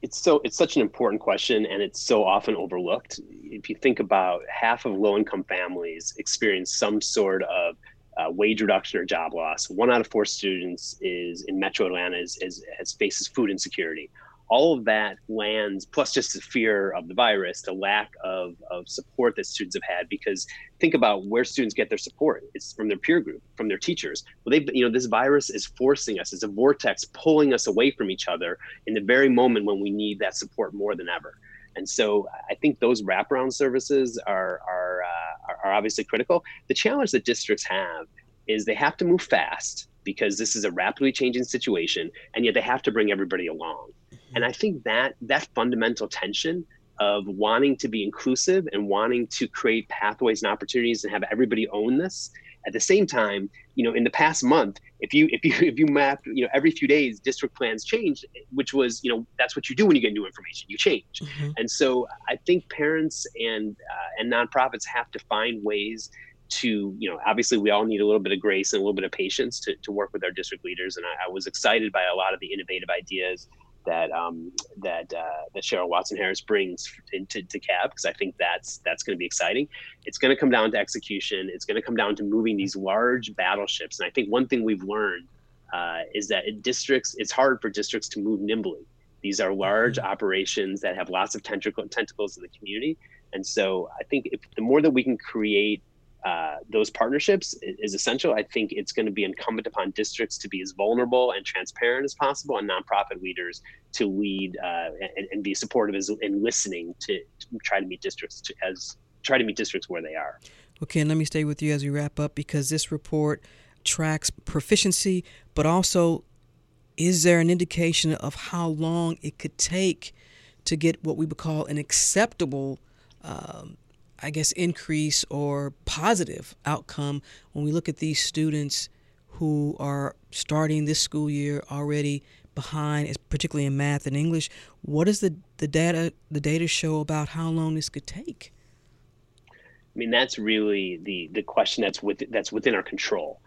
It's so it's such an important question and it's so often overlooked. If you think about half of low income families experience some sort of uh, wage reduction or job loss. One out of four students is in Metro Atlanta is, is, has faces food insecurity all of that lands plus just the fear of the virus the lack of, of support that students have had because think about where students get their support. It's from their peer group from their teachers. Well they you know this virus is forcing us it's a vortex pulling us away from each other in the very moment when we need that support more than ever. And so i think those wraparound services are are, uh, are obviously critical. The challenge that districts have is they have to move fast because this is a rapidly changing situation and yet they have to bring everybody along and I think that that fundamental tension of wanting to be inclusive and wanting to create pathways and opportunities and have everybody own this at the same time you know in the past month if you if you [laughs] if you map you know every few days district plans change which was you know that's what you do when you get new information you change mm-hmm. and so i think parents and uh, and nonprofits have to find ways to you know obviously we all need a little bit of grace and a little bit of patience to, to work with our district leaders and I, I was excited by a lot of the innovative ideas that um, that uh, that Cheryl Watson Harris brings into DeKalb because I think that's that's going to be exciting. It's going to come down to execution. It's going to come down to moving these large battleships. And I think one thing we've learned uh, is that in districts, it's hard for districts to move nimbly. These are large mm-hmm. operations that have lots of tentacle, tentacles in the community. And so I think if the more that we can create uh, those partnerships is essential. I think it's going to be incumbent upon districts to be as vulnerable and transparent as possible, and nonprofit leaders to lead uh, and, and, be supportive as, and listening to, to, try to meet districts to, as try to meet districts where they are. Okay, and let me stay with you as we wrap up because this report tracks proficiency, but also is there an indication of how long it could take to get what we would call an acceptable um, I guess, increase or positive outcome when we look at these students who are starting this school year already behind, particularly in math and English. What does the, the data the data show about how long this could take? I mean, that's really the the question that's with that's within our control.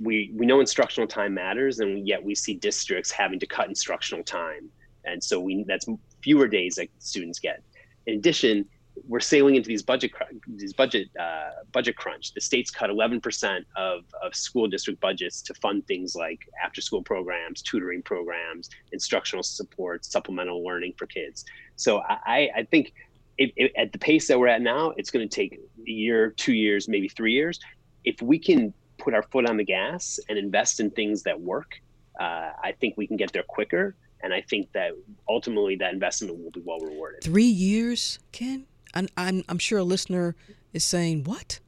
We we know instructional time matters, and yet we see districts having to cut instructional time, and so we that's fewer days that students get. In addition, we're sailing into these budget these budget uh, budget crunch. The states cut 11% of, of school district budgets to fund things like after school programs, tutoring programs, instructional support, supplemental learning for kids. So I, I think it, it, at the pace that we're at now, it's going to take a year, two years, maybe three years. If we can put our foot on the gas and invest in things that work, uh, I think we can get there quicker. And I think that ultimately that investment will be well rewarded. Three years, Ken? I'm, I'm, I'm sure a listener is saying, what?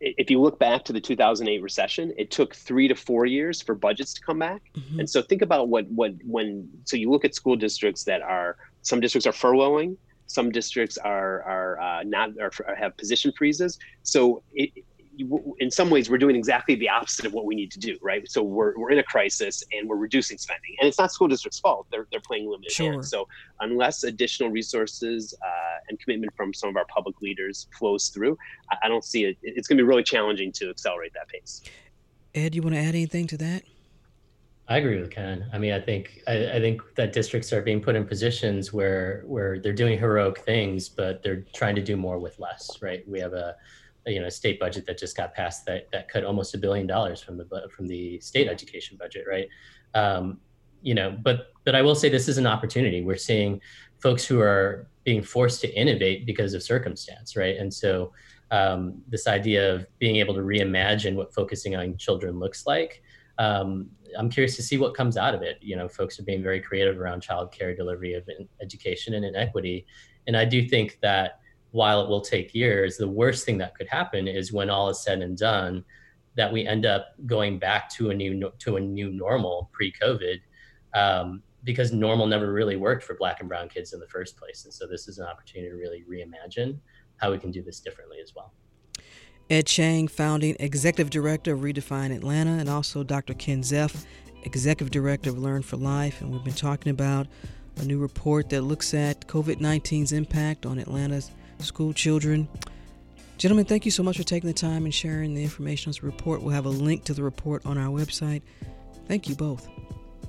If you look back to the 2008 recession, it took three to four years for budgets to come back. Mm-hmm. And so think about what, what, when, so you look at school districts that are, some districts are furloughing, some districts are, are uh, not, or have position freezes. So it, in some ways we're doing exactly the opposite of what we need to do right so we're, we're in a crisis and we're reducing spending and it's not school district's fault they're, they're playing limited sure. hands so unless additional resources uh, and commitment from some of our public leaders flows through i, I don't see it it's going to be really challenging to accelerate that pace ed you want to add anything to that I agree with Ken. I mean, I think I, I, think that districts are being put in positions where where they're doing heroic things, but they're trying to do more with less. Right? We have a you know state budget that just got passed that that cut almost a billion dollars from the from the state education budget, right? Um, you know, but but I will say this is an opportunity. We're seeing folks who are being forced to innovate because of circumstance, right? And so um, this idea of being able to reimagine what focusing on children looks like. Um, I'm curious to see what comes out of it. You know, folks are being very creative around childcare delivery of education and inequity, and I do think that while it will take years, the worst thing that could happen is when all is said and done, that we end up going back to a new to a new normal pre-COVID, um, because normal never really worked for Black and Brown kids in the first place. And so this is an opportunity to really reimagine how we can do this differently as well. Ed Chang, founding executive director of Redefine Atlanta, and also Dr. Ken Zeff, executive director of Learn for Life. And we've been talking about a new report that looks at COVID 19's impact on Atlanta's school children. Gentlemen, thank you so much for taking the time and sharing the information on this report. We'll have a link to the report on our website. Thank you both.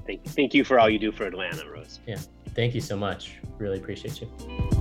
Thank, thank you for all you do for Atlanta, Rose. Yeah, thank you so much. Really appreciate you.